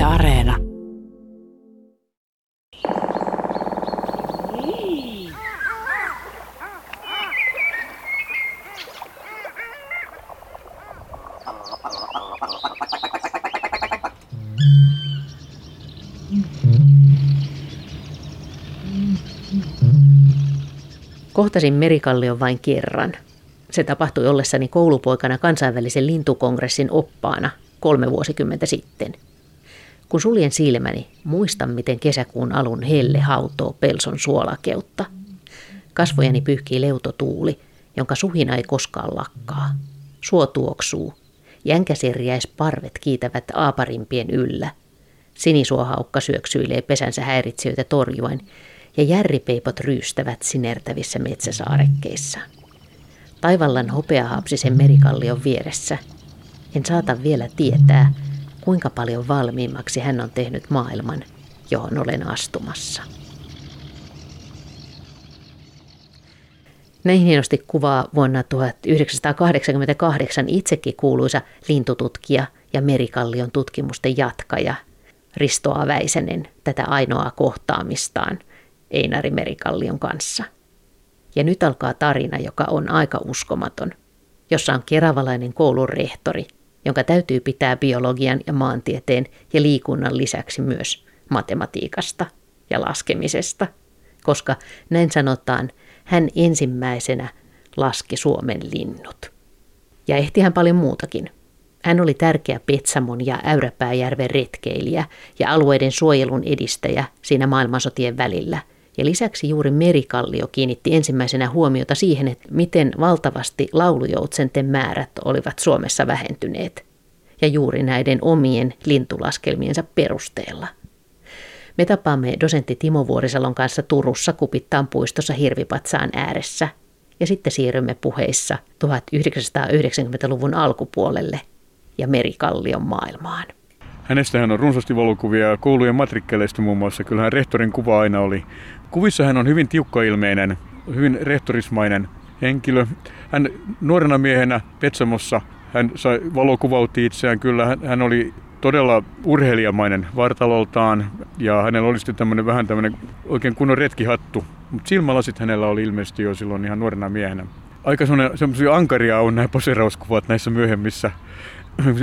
Yle Areena. Kohtasin Merikallion vain kerran. Se tapahtui ollessani koulupoikana kansainvälisen lintukongressin oppaana kolme vuosikymmentä sitten. Kun suljen silmäni, muistan miten kesäkuun alun helle hautoo pelson suolakeutta. Kasvojani pyyhkii leutotuuli, jonka suhina ei koskaan lakkaa. Suo tuoksuu. parvet kiitävät aaparimpien yllä. Sinisuohaukka syöksyilee pesänsä häiritsijöitä torjuen ja järripeipot ryystävät sinertävissä metsäsaarekkeissa. Taivallan hopeahapsisen merikallion vieressä. En saata vielä tietää, kuinka paljon valmiimmaksi hän on tehnyt maailman, johon olen astumassa. Näin hienosti kuvaa vuonna 1988 itsekin kuuluisa lintututkija ja merikallion tutkimusten jatkaja Risto Väisänen tätä ainoaa kohtaamistaan – Einari Merikallion kanssa. Ja nyt alkaa tarina, joka on aika uskomaton, jossa on keravalainen koulun rehtori, jonka täytyy pitää biologian ja maantieteen ja liikunnan lisäksi myös matematiikasta ja laskemisesta, koska näin sanotaan, hän ensimmäisenä laski Suomen linnut. Ja ehti hän paljon muutakin. Hän oli tärkeä Petsamon ja Äyräpääjärven retkeilijä ja alueiden suojelun edistäjä siinä maailmansotien välillä – ja lisäksi juuri Merikallio kiinnitti ensimmäisenä huomiota siihen, että miten valtavasti laulujoutsenten määrät olivat Suomessa vähentyneet. Ja juuri näiden omien lintulaskelmiensa perusteella. Me tapaamme dosentti Timo Vuorisalon kanssa Turussa Kupittaan puistossa Hirvipatsaan ääressä. Ja sitten siirrymme puheissa 1990-luvun alkupuolelle ja Merikallion maailmaan. Hänestähän on runsaasti valokuvia koulujen matrikkeleista muun muassa. Kyllähän rehtorin kuva aina oli Kuvissa hän on hyvin tiukkailmeinen, hyvin rehtorismainen henkilö. Hän nuorena miehenä Petsamossa hän sai, valokuvautti itseään kyllä. Hän, hän oli todella urheilijamainen vartaloltaan ja hänellä oli sitten tämmöinen vähän tämmöinen oikein kunnon retkihattu. Mutta silmälasit hänellä oli ilmeisesti jo silloin ihan nuorena miehenä. Aika semmoisia ankaria on nämä poserauskuvat näissä myöhemmissä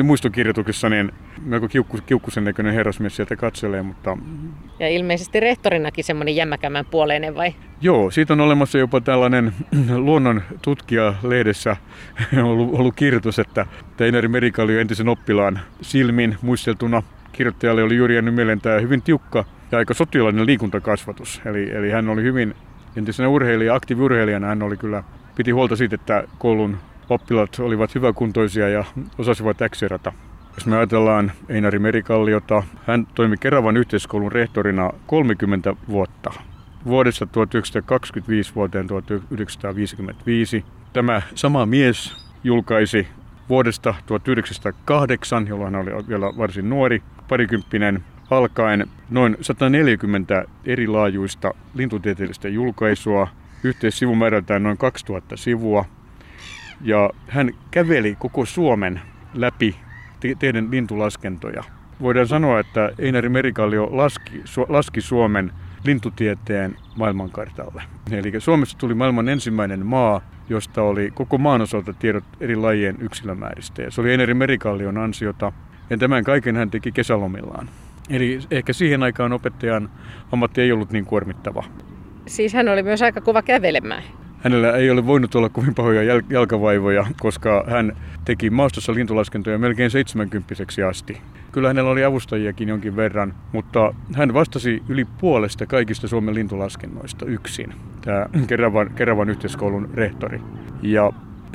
muistokirjoituksessa niin melko kiukku, kiukkusen näköinen herrasmies sieltä katselee, mutta... Ja ilmeisesti rehtorinakin semmoinen jämäkämän puoleinen vai? Joo, siitä on olemassa jopa tällainen luonnon tutkija lehdessä ollut, ollut kirjoitus, että Teinari Merikallio entisen oppilaan silmin muisteltuna kirjoittajalle oli juuri jäänyt mieleen tämä hyvin tiukka ja aika sotilainen liikuntakasvatus. Eli, eli hän oli hyvin entisenä urheilija, aktiiviurheilijana hän oli kyllä, piti huolta siitä, että koulun oppilaat olivat hyväkuntoisia ja osasivat äksirata. Jos me ajatellaan Einari Merikalliota, hän toimi Keravan yhteiskoulun rehtorina 30 vuotta. Vuodesta 1925 vuoteen 1955 tämä sama mies julkaisi vuodesta 1908, jolloin hän oli vielä varsin nuori, parikymppinen, alkaen noin 140 erilaajuista lintutieteellistä julkaisua, yhteissivumäärältään noin 2000 sivua – ja hän käveli koko Suomen läpi teidän lintulaskentoja. Voidaan sanoa, että Einari Merikallio laski, su, laski Suomen lintutieteen maailmankartalle. Eli Suomessa tuli maailman ensimmäinen maa, josta oli koko maan osalta tiedot eri lajien yksilömääristä. Ja se oli Einari Merikallion ansiota, ja tämän kaiken hän teki kesälomillaan. Eli ehkä siihen aikaan opettajan ammatti ei ollut niin kuormittava. Siis hän oli myös aika kova kävelemään hänellä ei ole voinut olla kovin pahoja jalkavaivoja, koska hän teki maastossa lintulaskentoja melkein 70 asti. Kyllä hänellä oli avustajiakin jonkin verran, mutta hän vastasi yli puolesta kaikista Suomen lintulaskennoista yksin, tämä Keravan, Keravan yhteiskoulun rehtori. Ja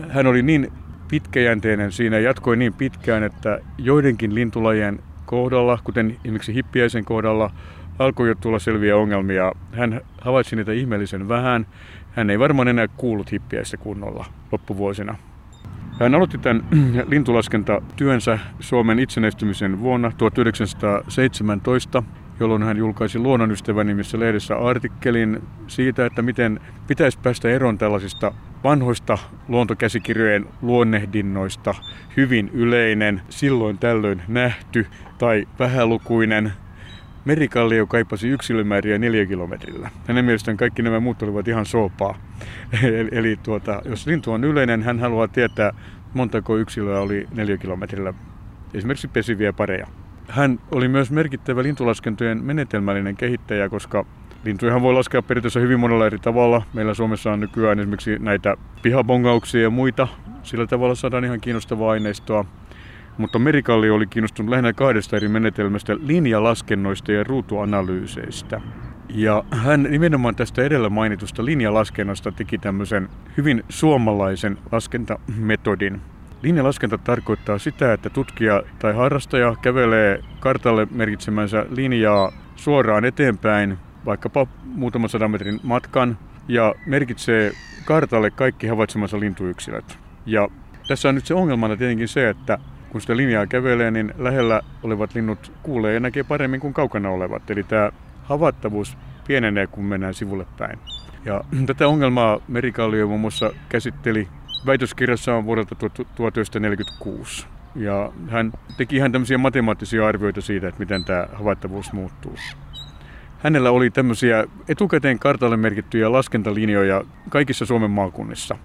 hän oli niin pitkäjänteinen siinä jatkoi niin pitkään, että joidenkin lintulajien kohdalla, kuten esimerkiksi hippiäisen kohdalla, alkoi jo tulla selviä ongelmia. Hän havaitsi niitä ihmeellisen vähän hän ei varmaan enää kuullut hippiäistä kunnolla loppuvuosina. Hän aloitti tämän lintulaskentatyönsä Suomen itsenäistymisen vuonna 1917, jolloin hän julkaisi Luonnonystävän nimissä lehdessä artikkelin siitä, että miten pitäisi päästä eroon tällaisista vanhoista luontokäsikirjojen luonnehdinnoista hyvin yleinen, silloin tällöin nähty tai vähälukuinen merikallio kaipasi yksilömääriä neliökilometrillä. Hänen mielestään kaikki nämä muut olivat ihan soopaa. eli, eli tuota, jos lintu on yleinen, hän haluaa tietää, montako yksilöä oli neliökilometrillä, esimerkiksi pesiviä pareja. Hän oli myös merkittävä lintulaskentojen menetelmällinen kehittäjä, koska lintujahan voi laskea periaatteessa hyvin monella eri tavalla. Meillä Suomessa on nykyään esimerkiksi näitä pihabongauksia ja muita. Sillä tavalla saadaan ihan kiinnostavaa aineistoa. Mutta Merikalli oli kiinnostunut lähinnä kahdesta eri menetelmästä, linjalaskennoista ja ruutuanalyyseistä. Ja hän nimenomaan tästä edellä mainitusta linjalaskennosta teki tämmöisen hyvin suomalaisen laskentametodin. Linjalaskenta tarkoittaa sitä, että tutkija tai harrastaja kävelee kartalle merkitsemänsä linjaa suoraan eteenpäin, vaikkapa muutaman sadan metrin matkan, ja merkitsee kartalle kaikki havaitsemansa lintuyksilöt. Ja tässä on nyt se ongelmana tietenkin se, että kun sitä linjaa kävelee, niin lähellä olevat linnut kuulee ja näkee paremmin kuin kaukana olevat. Eli tämä havaittavuus pienenee, kun mennään sivulle päin. Ja tätä ongelmaa Merikallio muun muassa käsitteli väitöskirjassaan vuodelta 1946. Ja hän teki ihan tämmöisiä matemaattisia arvioita siitä, että miten tämä havaittavuus muuttuu. Hänellä oli tämmöisiä etukäteen kartalle merkittyjä laskentalinjoja kaikissa Suomen maakunnissa.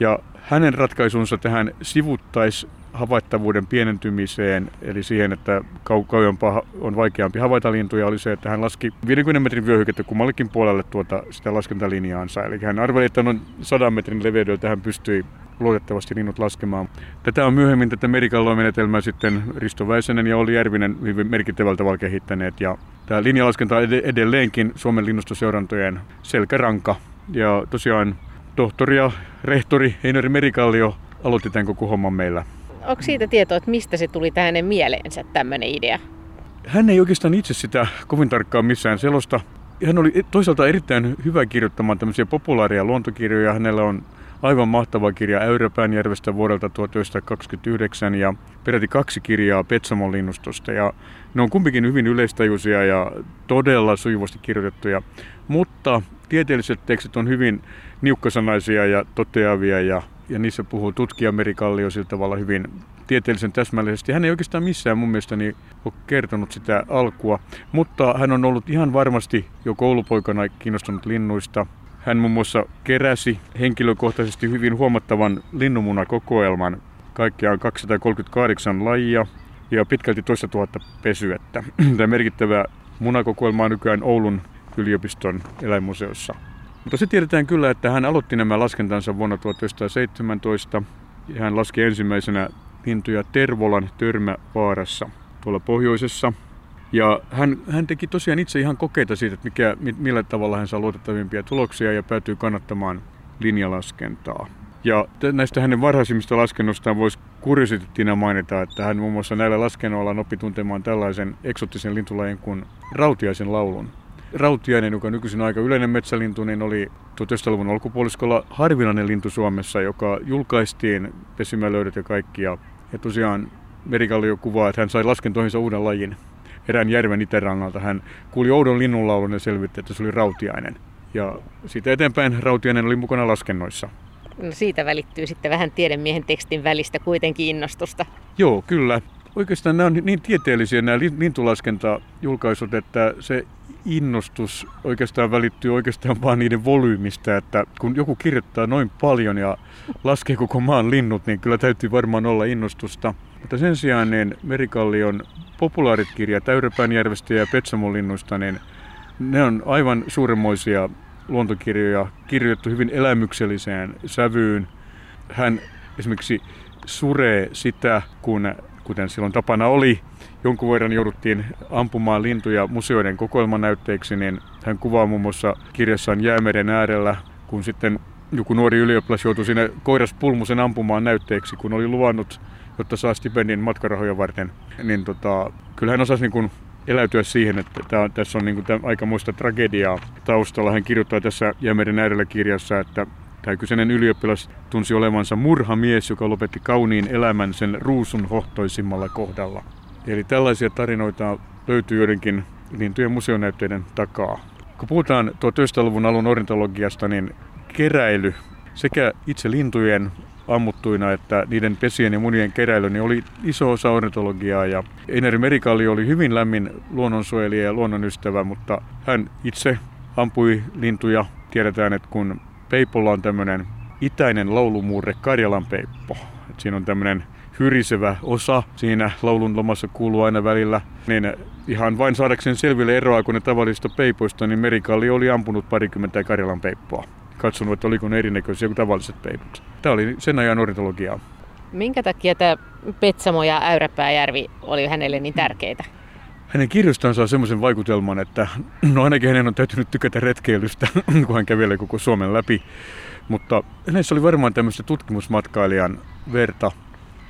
Ja hänen ratkaisunsa tähän sivuttais havaittavuuden pienentymiseen, eli siihen, että kau- kauempaa on vaikeampi havaita lintuja, oli se, että hän laski 50 metrin vyöhykettä kummallekin puolelle tuota sitä laskentalinjaansa. Eli hän arveli, että noin 100 metrin leveydeltä hän pystyi luotettavasti linnut laskemaan. Tätä on myöhemmin tätä menetelmää sitten Risto Väisänen ja Olli Järvinen hyvin merkittävällä tavalla kehittäneet. Ja tämä linjalaskenta on edelleenkin Suomen linnustoseurantojen selkäranka. Ja tosiaan tohtori ja rehtori Heinari Merikallio aloitti tämän koko homman meillä. Onko siitä tietoa, että mistä se tuli tähän mieleensä tämmöinen idea? Hän ei oikeastaan itse sitä kovin tarkkaan missään selosta. Hän oli toisaalta erittäin hyvä kirjoittamaan tämmöisiä populaaria luontokirjoja. Hänellä on aivan mahtava kirja Äyräpäänjärvestä vuodelta 1929 ja peräti kaksi kirjaa Petsamon linnustosta. Ja ne on kumpikin hyvin yleistajuisia ja todella sujuvasti kirjoitettuja, mutta tieteelliset tekstit on hyvin niukkasanaisia ja toteavia ja ja niissä puhuu tutkija Merikallio sillä tavalla hyvin tieteellisen täsmällisesti. Hän ei oikeastaan missään mun mielestäni ole kertonut sitä alkua, mutta hän on ollut ihan varmasti jo koulupoikana kiinnostunut linnuista. Hän muun muassa keräsi henkilökohtaisesti hyvin huomattavan linnunmunakokoelman. Kaikkiaan 238 lajia ja pitkälti toista tuhatta pesyettä. Tämä merkittävä munakokoelma on nykyään Oulun yliopiston eläinmuseossa. Mutta se tiedetään kyllä, että hän aloitti nämä laskentansa vuonna 1917 ja hän laski ensimmäisenä lintuja Tervolan törmävaarassa tuolla pohjoisessa. Ja hän, hän teki tosiaan itse ihan kokeita siitä, että mikä, millä tavalla hän saa luotettavimpia tuloksia ja päätyy kannattamaan linjalaskentaa. Ja näistä hänen varhaisimmista laskennostaan voisi kuriositeettina mainita, että hän muun muassa näillä laskennoilla oppi tuntemaan tällaisen eksottisen lintulajin kuin rautiaisen laulun. Rautiainen, joka nykyisin aika yleinen metsälintu, niin oli 1900-luvun alkupuoliskolla harvinainen lintu Suomessa, joka julkaistiin pesimälöydöt ja kaikki. Ja, ja tosiaan Merikallio kuvaa, että hän sai laskentoihinsa uuden lajin erään järven itärannalta. Hän kuuli oudon linnunlaulun ja selvitti, että se oli rautiainen. Ja siitä eteenpäin rautiainen oli mukana laskennoissa. No siitä välittyy sitten vähän tiedemiehen tekstin välistä kuitenkin innostusta. Joo, kyllä. Oikeastaan nämä on niin tieteellisiä nämä lintulaskentajulkaisut, että se innostus oikeastaan välittyy oikeastaan vaan niiden volyymista, että kun joku kirjoittaa noin paljon ja laskee koko maan linnut, niin kyllä täytyy varmaan olla innostusta. Mutta sen sijaan niin Merikallion populaarit kirjat Äyräpäänjärvestä ja Petsamon linnuista, niin ne on aivan suuremmoisia luontokirjoja, kirjoitettu hyvin elämykselliseen sävyyn. Hän esimerkiksi suree sitä, kun kuten silloin tapana oli, jonkun verran jouduttiin ampumaan lintuja museoiden kokoelmanäytteiksi, niin hän kuvaa muun muassa kirjassaan Jäämeren äärellä, kun sitten joku nuori ylioppilas joutui sinne koiraspulmusen ampumaan näytteeksi, kun oli luvannut, jotta saa stipendin matkarahoja varten. Niin tota, kyllä hän osasi niin kuin eläytyä siihen, että tämä, tässä on niin kuin aika muista tragediaa taustalla. Hän kirjoittaa tässä Jäämeren äärellä kirjassa, että Tämä kyseinen ylioppilas tunsi olevansa murhamies, joka lopetti kauniin elämän sen ruusun hohtoisimmalla kohdalla. Eli tällaisia tarinoita löytyy joidenkin lintujen museonäytteiden takaa. Kun puhutaan 1900-luvun alun ornitologiasta, niin keräily sekä itse lintujen ammuttuina että niiden pesien ja munien keräily niin oli iso osa ornitologiaa ja Einari Merikalli oli hyvin lämmin luonnonsuojelija ja luonnonystävä, mutta hän itse ampui lintuja. Tiedetään, että kun peipolla on tämmöinen itäinen laulumuurre Karjalan peippo, että siinä on tämmöinen hyrisevä osa siinä laulun lomassa kuuluu aina välillä, niin ihan vain saadakseen selville eroa kuin ne tavallisista peipoista, niin Merikalli oli ampunut parikymmentä Karjalan peippoa. Katsonut, että oliko ne erinäköisiä kuin tavalliset peipot. Tämä oli sen ajan ornitologiaa. Minkä takia tämä Petsamo ja Äyräpääjärvi oli hänelle niin tärkeitä? Hänen kirjastaan saa semmoisen vaikutelman, että no ainakin hänen on täytynyt tykätä retkeilystä, kun hän kävelee koko Suomen läpi. Mutta hänessä oli varmaan tämmöistä tutkimusmatkailijan verta.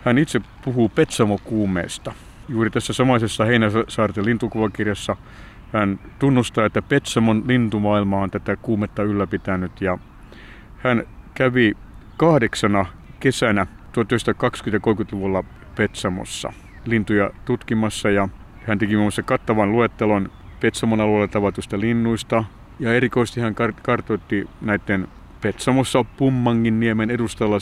Hän itse puhuu Petsamo-kuumeesta. Juuri tässä samaisessa Heinäsaarten lintukuvakirjassa hän tunnustaa, että Petsamon lintumaailma on tätä kuumetta ylläpitänyt ja hän kävi kahdeksana kesänä 1920-30-luvulla Petsamossa lintuja tutkimassa ja hän teki muun muassa kattavan luettelon Petsamon alueella tavatusta linnuista ja erikoisesti hän kartoitti näiden Petsamossa Pummangin niemen edustalla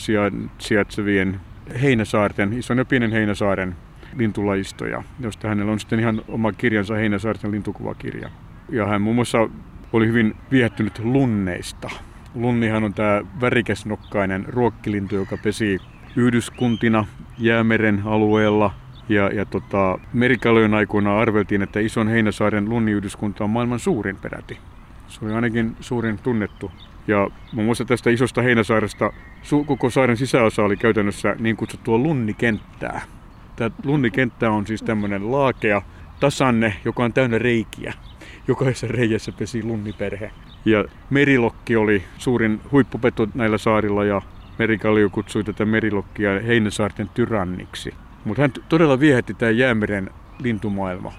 sijaitsevien Heinäsaarten, ison ja pienen Heinäsaaren lintulajistoja, josta hänellä on sitten ihan oma kirjansa Heinäsaarten lintukuvakirja. Ja hän muun muassa oli hyvin viehättynyt lunneista. Lunnihan on tämä värikäsnokkainen ruokkilintu, joka pesi yhdyskuntina Jäämeren alueella. Ja, ja tota, merikaljojen aikoina arveltiin, että ison Heinäsaaren lunniyhdyskunta on maailman suurin peräti. Se oli ainakin suurin tunnettu. Ja muun muassa tästä isosta Heinäsaaresta koko saaren sisäosa oli käytännössä niin kutsuttua lunnikenttää. Tämä lunnikenttä on siis tämmöinen laakea tasanne, joka on täynnä reikiä. Jokaisessa reijässä pesi lunniperhe. Ja merilokki oli suurin huippupeto näillä saarilla ja Merikallio kutsui tätä merilokkia Heinäsaarten tyranniksi. Mutta hän todella viehätti tämä jäämeren lintumaailma.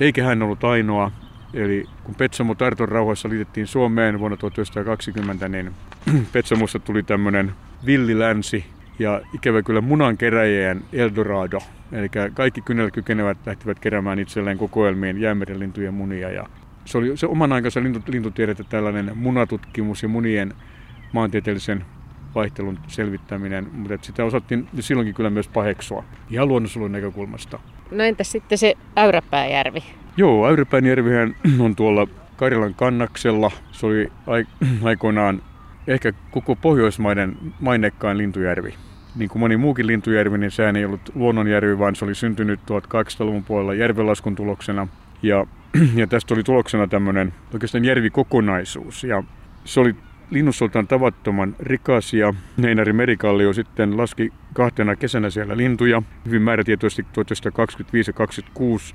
Eikä hän ollut ainoa. Eli kun Petsamo Tarton rauhassa liitettiin Suomeen vuonna 1920, niin Petsamossa tuli tämmöinen villilänsi ja ikävä kyllä munankeräjien Eldorado. Eli kaikki kynnellä kykenevät lähtivät keräämään itselleen kokoelmien jäämerenlintujen munia. Ja se oli se oman aikansa lintutiedettä tällainen munatutkimus ja munien maantieteellisen vaihtelun selvittäminen, mutta sitä osattiin silloinkin kyllä myös paheksua ihan luonnonsuojelun näkökulmasta. No entäs sitten se Äyräpääjärvi? Joo, Äyräpääjärvihän on tuolla Karjalan kannaksella. Se oli aikoinaan ehkä koko Pohjoismaiden mainekkain lintujärvi. Niin kuin moni muukin lintujärvi, niin sehän ei ollut luonnonjärvi, vaan se oli syntynyt 1800-luvun puolella järvenlaskun tuloksena. Ja, ja tästä oli tuloksena tämmöinen oikeastaan järvikokonaisuus. Ja se oli linnussoltaan tavattoman rikas ja Neinari Merikallio sitten laski kahtena kesänä siellä lintuja, hyvin määrätietoisesti 1925 ja 1926.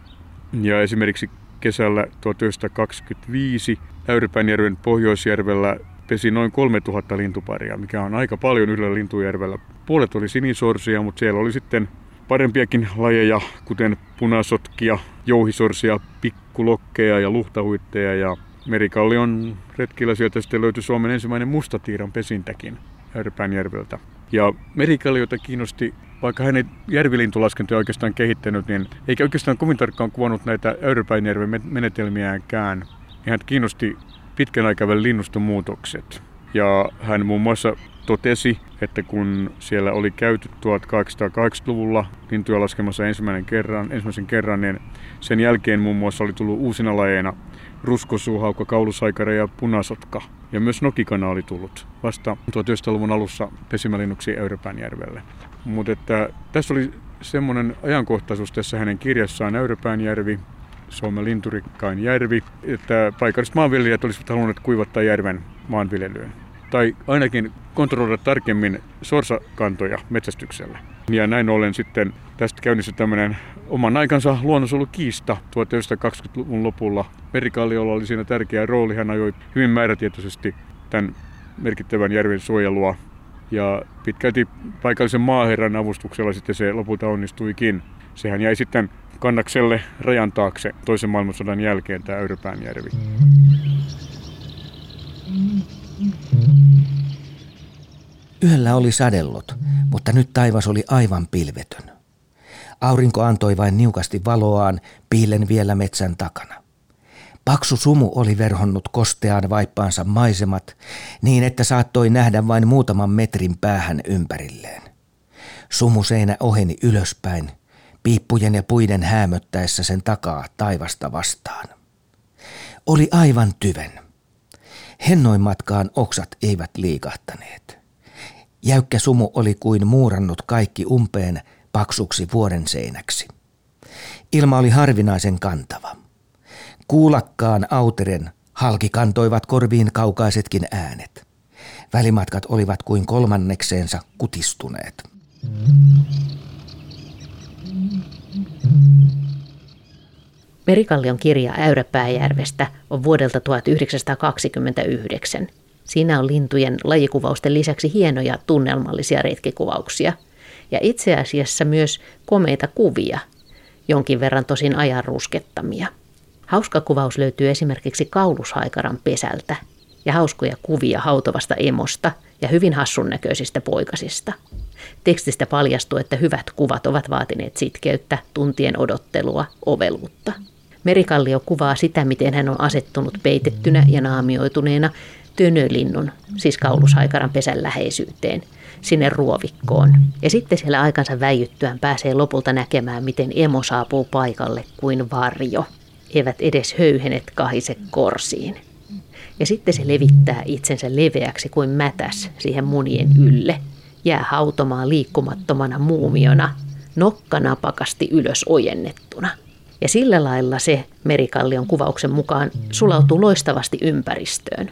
Ja esimerkiksi kesällä 1925 Äyrypäänjärven Pohjoisjärvellä pesi noin 3000 lintuparia, mikä on aika paljon yhdellä lintujärvellä. Puolet oli sinisorsia, mutta siellä oli sitten parempiakin lajeja, kuten punasotkia, jouhisorsia, pikkulokkeja ja luhtahuitteja ja Merikallion retkillä sieltä sitten löytyi Suomen ensimmäinen mustatiiran pesintäkin Härpäänjärveltä. Ja Merikalliota kiinnosti, vaikka hän ei järvilintulaskentoja oikeastaan kehittänyt, niin eikä oikeastaan kovin tarkkaan kuvannut näitä Äyrypäinjärven menetelmiäänkään. Hän kiinnosti pitkän aikavälin linnustonmuutokset. Ja hän muun muassa totesi, että kun siellä oli käyty 1880-luvulla lintuja laskemassa ensimmäisen kerran, ensimmäisen kerran, niin sen jälkeen muun muassa oli tullut uusina lajeina ruskosuuhaukka, kaulusaikare ja punasotka. Ja myös nokikana oli tullut vasta 1900-luvun alussa pesimälinnuksi Äyräpäänjärvelle. Mutta että tässä oli semmoinen ajankohtaisuus tässä hänen kirjassaan Äyräpäänjärvi, Suomen linturikkain järvi, että paikalliset maanviljelijät olisivat halunneet kuivattaa järven maanviljelyyn. Tai ainakin kontrolloida tarkemmin sorsakantoja metsästyksellä. Ja näin ollen sitten tästä käynnistyi tämmöinen oman aikansa luonnonsuojelukiista 1920-luvun lopulla. Merikalliolla oli siinä tärkeä rooli. Hän ajoi hyvin määrätietoisesti tämän merkittävän järven suojelua. Ja pitkälti paikallisen maaherran avustuksella sitten se lopulta onnistuikin. Sehän jäi sitten kannakselle rajan taakse toisen maailmansodan jälkeen tämä Äyräpäänjärvi. Yöllä oli sadellot, mutta nyt taivas oli aivan pilvetön. Aurinko antoi vain niukasti valoaan piilen vielä metsän takana. Paksu sumu oli verhonnut kosteaan vaippaansa maisemat niin, että saattoi nähdä vain muutaman metrin päähän ympärilleen. Sumuseinä oheni ylöspäin, piippujen ja puiden häämöttäessä sen takaa taivasta vastaan. Oli aivan tyven. Hennoin matkaan oksat eivät liikahtaneet. Jäykkä sumu oli kuin muurannut kaikki umpeen paksuksi vuoren seinäksi. Ilma oli harvinaisen kantava. Kuulakkaan auteren halki kantoivat korviin kaukaisetkin äänet. Välimatkat olivat kuin kolmannekseensa kutistuneet. Merikallion kirja Äyräpääjärvestä on vuodelta 1929. Siinä on lintujen lajikuvausten lisäksi hienoja tunnelmallisia retkikuvauksia ja itse asiassa myös komeita kuvia, jonkin verran tosin ajan ruskettamia. Hauska kuvaus löytyy esimerkiksi kaulushaikaran pesältä ja hauskoja kuvia hautovasta emosta ja hyvin hassun näköisistä poikasista. Tekstistä paljastuu, että hyvät kuvat ovat vaatineet sitkeyttä, tuntien odottelua, oveluutta. Merikallio kuvaa sitä, miten hän on asettunut peitettynä ja naamioituneena tönölinnun, siis kaulushaikaran pesän läheisyyteen, sinne ruovikkoon. Ja sitten siellä aikansa väijyttyään pääsee lopulta näkemään, miten emo saapuu paikalle kuin varjo. Eivät edes höyhenet kahise korsiin. Ja sitten se levittää itsensä leveäksi kuin mätäs siihen munien ylle. Jää hautomaan liikkumattomana muumiona, nokka napakasti ylös ojennettuna. Ja sillä lailla se merikallion kuvauksen mukaan sulautuu loistavasti ympäristöön.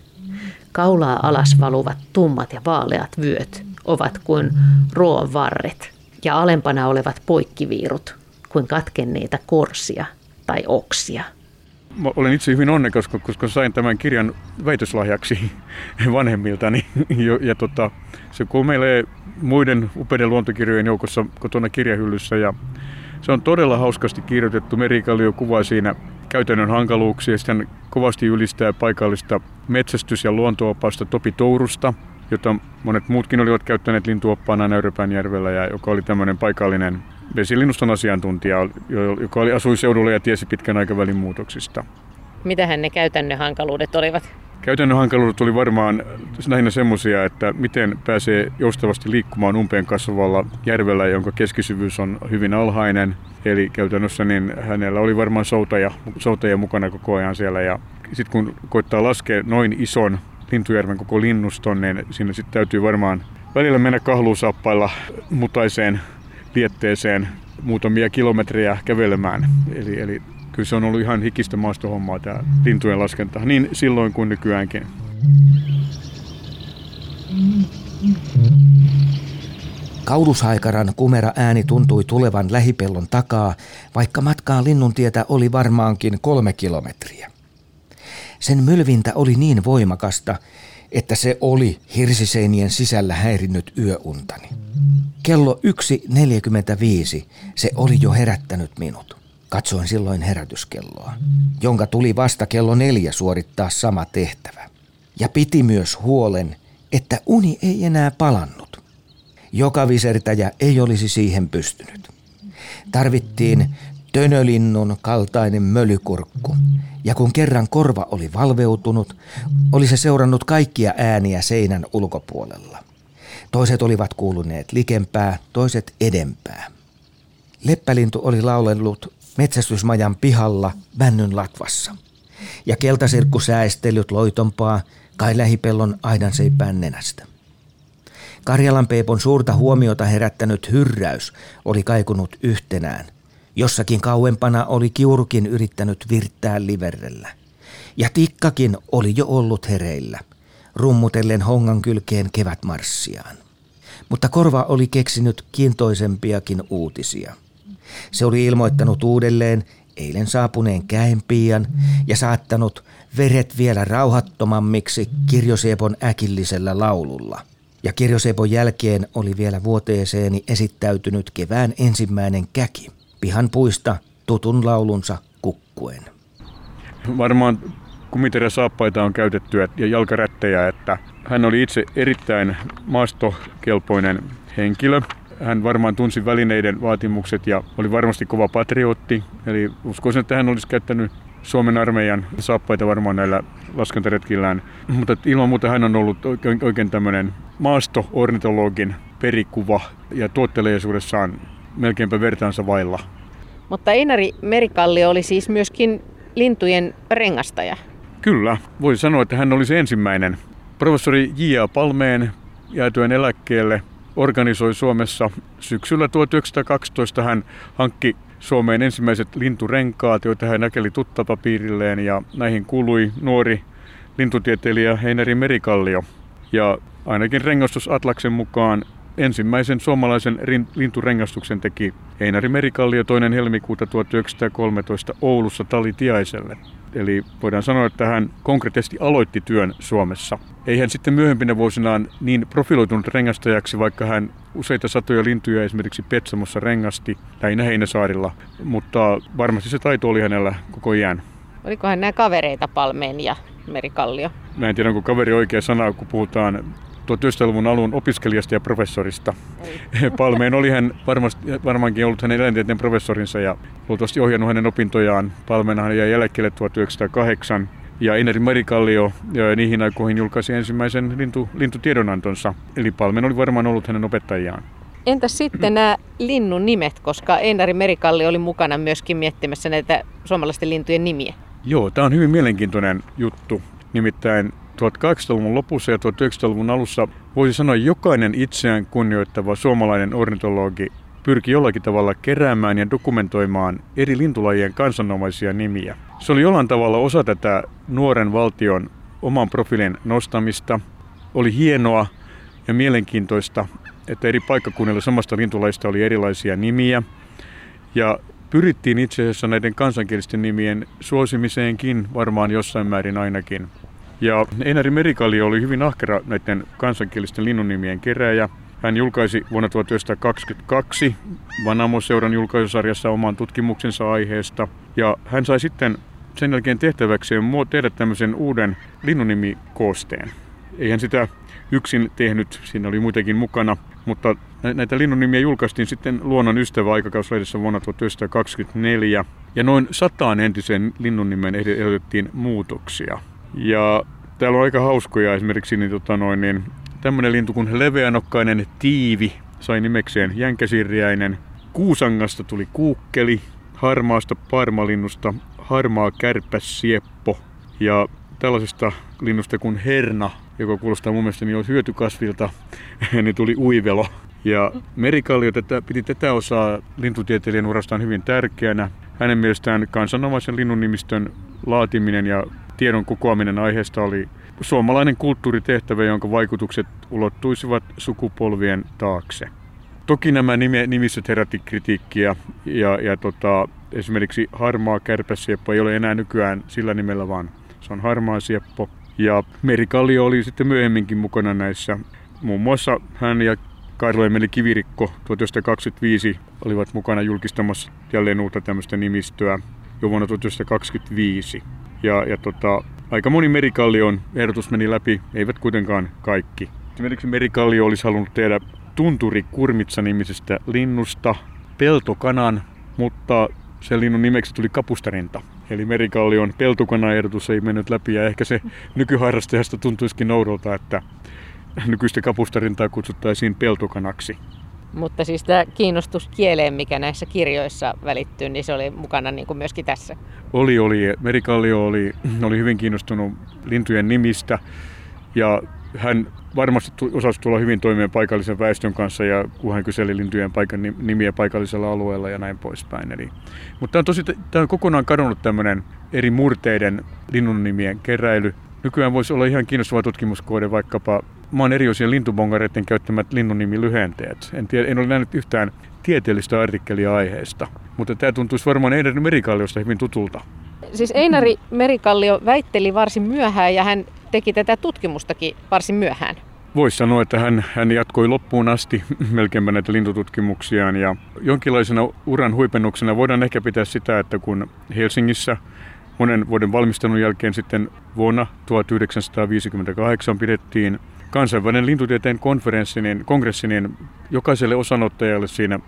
Kaulaa alas valuvat tummat ja vaaleat vyöt ovat kuin ruoan varret ja alempana olevat poikkiviirut kuin katkenneita korsia tai oksia. Mä olen itse hyvin onnekas, koska sain tämän kirjan väitöslahjaksi vanhemmiltani. Ja tota, se kuumelee muiden upeiden luontokirjojen joukossa kotona kirjahyllyssä. Ja se on todella hauskasti kirjoitettu. Merikallio kuvaa siinä käytännön hankaluuksia. Sitten kovasti ylistää paikallista metsästys- ja luontoopasta Topi Tourusta, jota monet muutkin olivat käyttäneet lintuoppaana Nöyrypäänjärvellä ja joka oli tämmöinen paikallinen vesilinnuston asiantuntija, joka oli, asui seudulla ja tiesi pitkän aikavälin muutoksista. Mitähän ne käytännön hankaluudet olivat? Käytännön hankaluudet oli varmaan lähinnä semmoisia, että miten pääsee joustavasti liikkumaan umpeen kasvavalla järvellä, jonka keskisyvyys on hyvin alhainen. Eli käytännössä niin hänellä oli varmaan soutaja, soutaja mukana koko ajan siellä. Ja sitten kun koittaa laskea noin ison Lintujärven koko linnuston, niin siinä sitten täytyy varmaan välillä mennä kahluusappailla mutaiseen lietteeseen muutamia kilometrejä kävelemään. Eli, eli kyllä se on ollut ihan hikistä maastohommaa tämä lintujen laskenta, niin silloin kuin nykyäänkin. Kaulushaikaran kumera ääni tuntui tulevan lähipellon takaa, vaikka matkaa linnuntietä oli varmaankin kolme kilometriä. Sen mylvintä oli niin voimakasta, että se oli hirsiseinien sisällä häirinnyt yöuntani. Kello 1.45 se oli jo herättänyt minut. Katsoin silloin herätyskelloa, jonka tuli vasta kello neljä suorittaa sama tehtävä. Ja piti myös huolen, että uni ei enää palannut. Joka visertäjä ei olisi siihen pystynyt. Tarvittiin tönölinnun kaltainen mölykurkku, ja kun kerran korva oli valveutunut, oli se seurannut kaikkia ääniä seinän ulkopuolella. Toiset olivat kuuluneet likempää, toiset edempää. Leppälintu oli laulellut metsästysmajan pihalla männyn latvassa. Ja keltasirkku säästellyt loitompaa kai lähipellon aidanseipään nenästä. Karjalan Peipon suurta huomiota herättänyt hyrräys oli kaikunut yhtenään. Jossakin kauempana oli kiurukin yrittänyt virttää liverrellä. Ja tikkakin oli jo ollut hereillä, rummutellen hongan kylkeen kevätmarssiaan. Mutta korva oli keksinyt kiintoisempiakin uutisia – se oli ilmoittanut uudelleen eilen saapuneen käenpiian ja saattanut veret vielä rauhattomammiksi Kirjosepon äkillisellä laululla. Ja Kirjosepon jälkeen oli vielä vuoteeseeni esittäytynyt kevään ensimmäinen käki, pihan puista tutun laulunsa kukkuen. Varmaan kumiteria saappaita on käytetty ja jalkarättejä, että hän oli itse erittäin maastokelpoinen henkilö hän varmaan tunsi välineiden vaatimukset ja oli varmasti kova patriotti. Eli uskoisin, että hän olisi käyttänyt Suomen armeijan saappaita varmaan näillä laskentaretkillään. Mutta ilman muuta hän on ollut oikein, oikein tämmöinen maasto-ornitologin perikuva ja tuotteleisuudessaan melkeinpä vertaansa vailla. Mutta Einari Merikallio oli siis myöskin lintujen rengastaja. Kyllä, voisi sanoa, että hän oli se ensimmäinen. Professori J.A. Palmeen jäätyen eläkkeelle organisoi Suomessa syksyllä 1912 hän hankki Suomeen ensimmäiset linturenkaat, joita hän näkeli tuttapapiirilleen ja näihin kului nuori lintutieteilijä Heineri Merikallio. Ja ainakin rengastusatlaksen mukaan ensimmäisen suomalaisen linturengastuksen teki Heinari Merikallio toinen helmikuuta 1913 Oulussa Talitiaiselle. Eli voidaan sanoa, että hän konkreettisesti aloitti työn Suomessa. Ei hän sitten myöhempinä vuosinaan niin profiloitunut rengastajaksi, vaikka hän useita satoja lintuja esimerkiksi Petsamossa rengasti, lähinnä Heinäsaarilla, mutta varmasti se taito oli hänellä koko iän. Olikohan nämä kavereita Palmeen ja Merikallio? Mä en tiedä, onko kaveri oikea sana, kun puhutaan 1900-luvun alun opiskelijasta ja professorista. Ei. Palmeen oli hän varmasti, varmaankin ollut hänen eläintieteen professorinsa ja luultavasti ohjannut hänen opintojaan. Palmeenahan jäi eläkkeelle 1908 ja Einari Marikallio ja niihin aikoihin julkaisi ensimmäisen lintu, lintutiedonantonsa. Eli Palmen oli varmaan ollut hänen opettajiaan. Entäs sitten nämä linnun nimet, koska Einari Merikalli oli mukana myöskin miettimässä näitä suomalaisten lintujen nimiä? Joo, tämä on hyvin mielenkiintoinen juttu. Nimittäin 1800-luvun lopussa ja 1900-luvun alussa voisi sanoa jokainen itseään kunnioittava suomalainen ornitologi pyrki jollakin tavalla keräämään ja dokumentoimaan eri lintulajien kansanomaisia nimiä. Se oli jollain tavalla osa tätä nuoren valtion oman profiilin nostamista. Oli hienoa ja mielenkiintoista, että eri paikkakunnilla samasta lintulajista oli erilaisia nimiä. Ja pyrittiin itse asiassa näiden kansankielisten nimien suosimiseenkin varmaan jossain määrin ainakin. Ja Einari Merikali oli hyvin ahkera näiden kansankielisten linnunimien keräjä. Hän julkaisi vuonna 1922 Vanamo-seuran julkaisusarjassa oman tutkimuksensa aiheesta. Ja hän sai sitten sen jälkeen tehtäväkseen tehdä tämmöisen uuden linnunimikoosteen. Ei hän sitä yksin tehnyt, siinä oli muitakin mukana, mutta näitä linnunimiä julkaistiin sitten Luonnon ystävä aikakauslehdessä vuonna 1924. Ja noin sataan entisen linnunnimen ehdotettiin muutoksia. Ja täällä on aika hauskoja esimerkiksi niin, tota noin, niin, tämmöinen lintu kuin leveänokkainen tiivi sai nimekseen jänkäsirjäinen. Kuusangasta tuli kuukkeli, harmaasta parmalinnusta harmaa kärpäsieppo ja tällaisesta linnusta kuin herna, joka kuulostaa mun mielestä niin hyötykasvilta, niin tuli uivelo. Ja Merikallio tätä, piti tätä osaa lintutieteilijän urastaan hyvin tärkeänä. Hänen mielestään kansanomaisen linnunimistön laatiminen ja tiedon kokoaminen aiheesta oli suomalainen kulttuuritehtävä, jonka vaikutukset ulottuisivat sukupolvien taakse. Toki nämä nimistöt herätti kritiikkiä ja, ja tota, esimerkiksi harmaa kärpäsieppo ei ole enää nykyään sillä nimellä, vaan se on harmaa sieppo. Ja Merikallio oli sitten myöhemminkin mukana näissä. Muun muassa hän ja Karlo Emeli Kivirikko 1925 olivat mukana julkistamassa jälleen uutta tämmöistä nimistöä jo vuonna 1925. Ja, ja tota, aika moni Merikallion ehdotus meni läpi, eivät kuitenkaan kaikki. Esimerkiksi Merikallio olisi halunnut tehdä tunturi kurmitsa-nimisestä linnusta peltokanan, mutta sen linnun nimeksi tuli kapustarinta. Eli Merikallion peltokana-ehdotus ei mennyt läpi ja ehkä se nykyharrastajasta tuntuisikin oudolta, että nykyistä kapustarintaa kutsuttaisiin peltokanaksi. Mutta siis tämä kiinnostus kieleen, mikä näissä kirjoissa välittyy, niin se oli mukana niin kuin myöskin tässä. Oli, oli. Merikallio oli, oli hyvin kiinnostunut lintujen nimistä ja hän varmasti osasi tulla hyvin toimeen paikallisen väestön kanssa ja kun hän kyseli lintujen paikan nimiä paikallisella alueella ja näin poispäin. Eli, mutta tämä on, tosi, tämä on kokonaan kadonnut tämmöinen eri murteiden linnun keräily. Nykyään voisi olla ihan kiinnostava tutkimuskohde vaikkapa maan eriosien lintubongareiden käyttämät linnunimilyhenteet. En, tiedä, en ole nähnyt yhtään tieteellistä artikkelia aiheesta, mutta tämä tuntuisi varmaan Einari Merikalliosta hyvin tutulta. Siis Einari Merikallio väitteli varsin myöhään ja hän teki tätä tutkimustakin varsin myöhään. Voisi sanoa, että hän, hän jatkoi loppuun asti melkein näitä lintututkimuksiaan ja jonkinlaisena uran huipennuksena voidaan ehkä pitää sitä, että kun Helsingissä monen vuoden valmistelun jälkeen sitten vuonna 1958 pidettiin kansainvälinen lintutieteen konferenssi, niin kongressi, niin jokaiselle osanottajalle siinä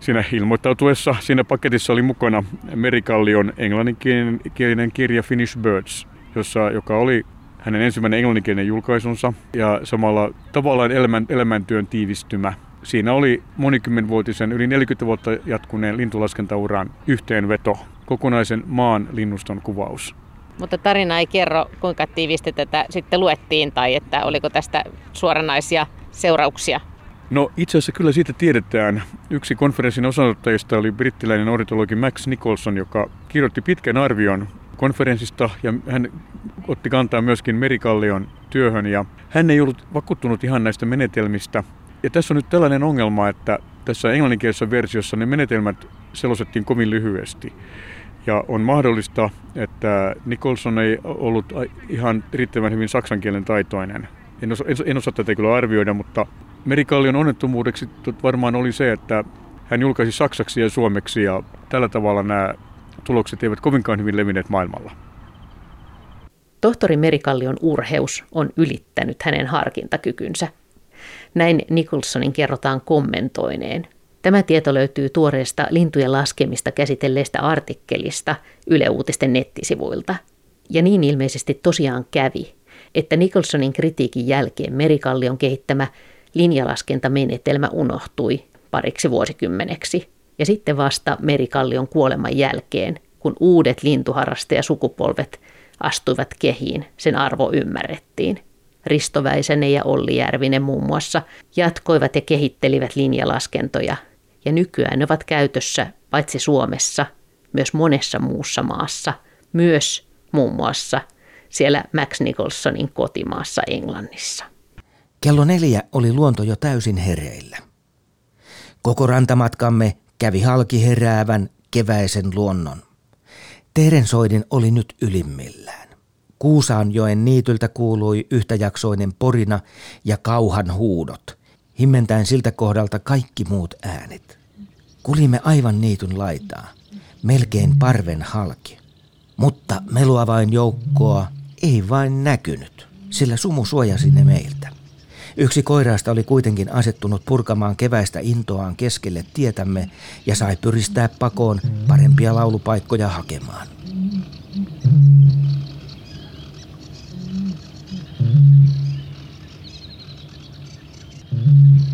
Siinä ilmoittautuessa siinä paketissa oli mukana Merikallion englanninkielinen kirja Finnish Birds, jossa, joka oli hänen ensimmäinen englanninkielinen julkaisunsa ja samalla tavallaan elämän, elämäntyön tiivistymä. Siinä oli monikymmenvuotisen, yli 40 vuotta jatkuneen lintulaskentauran yhteenveto, kokonaisen maan linnuston kuvaus. Mutta tarina ei kerro, kuinka tiivisti tätä sitten luettiin tai että oliko tästä suoranaisia seurauksia. No itse asiassa kyllä siitä tiedetään. Yksi konferenssin osanottajista oli brittiläinen ornitologi Max Nicholson, joka kirjoitti pitkän arvion konferenssista ja hän otti kantaa myöskin Merikallion työhön ja hän ei ollut vakuuttunut ihan näistä menetelmistä. Ja tässä on nyt tällainen ongelma, että tässä englanninkielisessä versiossa ne menetelmät selostettiin kovin lyhyesti. Ja on mahdollista, että Nicholson ei ollut ihan riittävän hyvin saksan kielen taitoinen. En, osa, en osaa tätä kyllä arvioida, mutta Merikallion onnettomuudeksi varmaan oli se, että hän julkaisi saksaksi ja suomeksi ja tällä tavalla nämä tulokset eivät kovinkaan hyvin levinneet maailmalla. Tohtori Merikallion urheus on ylittänyt hänen harkintakykynsä. Näin Nicholsonin kerrotaan kommentoineen. Tämä tieto löytyy tuoreesta lintujen laskemista käsitelleestä artikkelista Yle Uutisten nettisivuilta. Ja niin ilmeisesti tosiaan kävi, että Nicholsonin kritiikin jälkeen Merikallion kehittämä linjalaskentamenetelmä unohtui pariksi vuosikymmeneksi. Ja sitten vasta Merikallion kuoleman jälkeen, kun uudet lintuharrastajasukupolvet astuivat kehiin, sen arvo ymmärrettiin. Risto Väisänen ja Olli Järvinen muun muassa jatkoivat ja kehittelivät linjalaskentoja, ja nykyään ne ovat käytössä paitsi Suomessa, myös monessa muussa maassa, myös muun muassa siellä Max Nicholsonin kotimaassa Englannissa. Kello neljä oli luonto jo täysin hereillä. Koko rantamatkamme kävi halki heräävän keväisen luonnon. Terensoidin oli nyt ylimmillään. Kuusaanjoen niityltä kuului yhtäjaksoinen porina ja kauhan huudot, himmentäen siltä kohdalta kaikki muut äänet. Kulimme aivan niityn laitaa, melkein parven halki. Mutta melua vain joukkoa ei vain näkynyt, sillä sumu suojasi ne meiltä. Yksi koiraista oli kuitenkin asettunut purkamaan keväistä intoaan keskelle tietämme ja sai pyristää pakoon parempia laulupaikkoja hakemaan. Mm-hmm.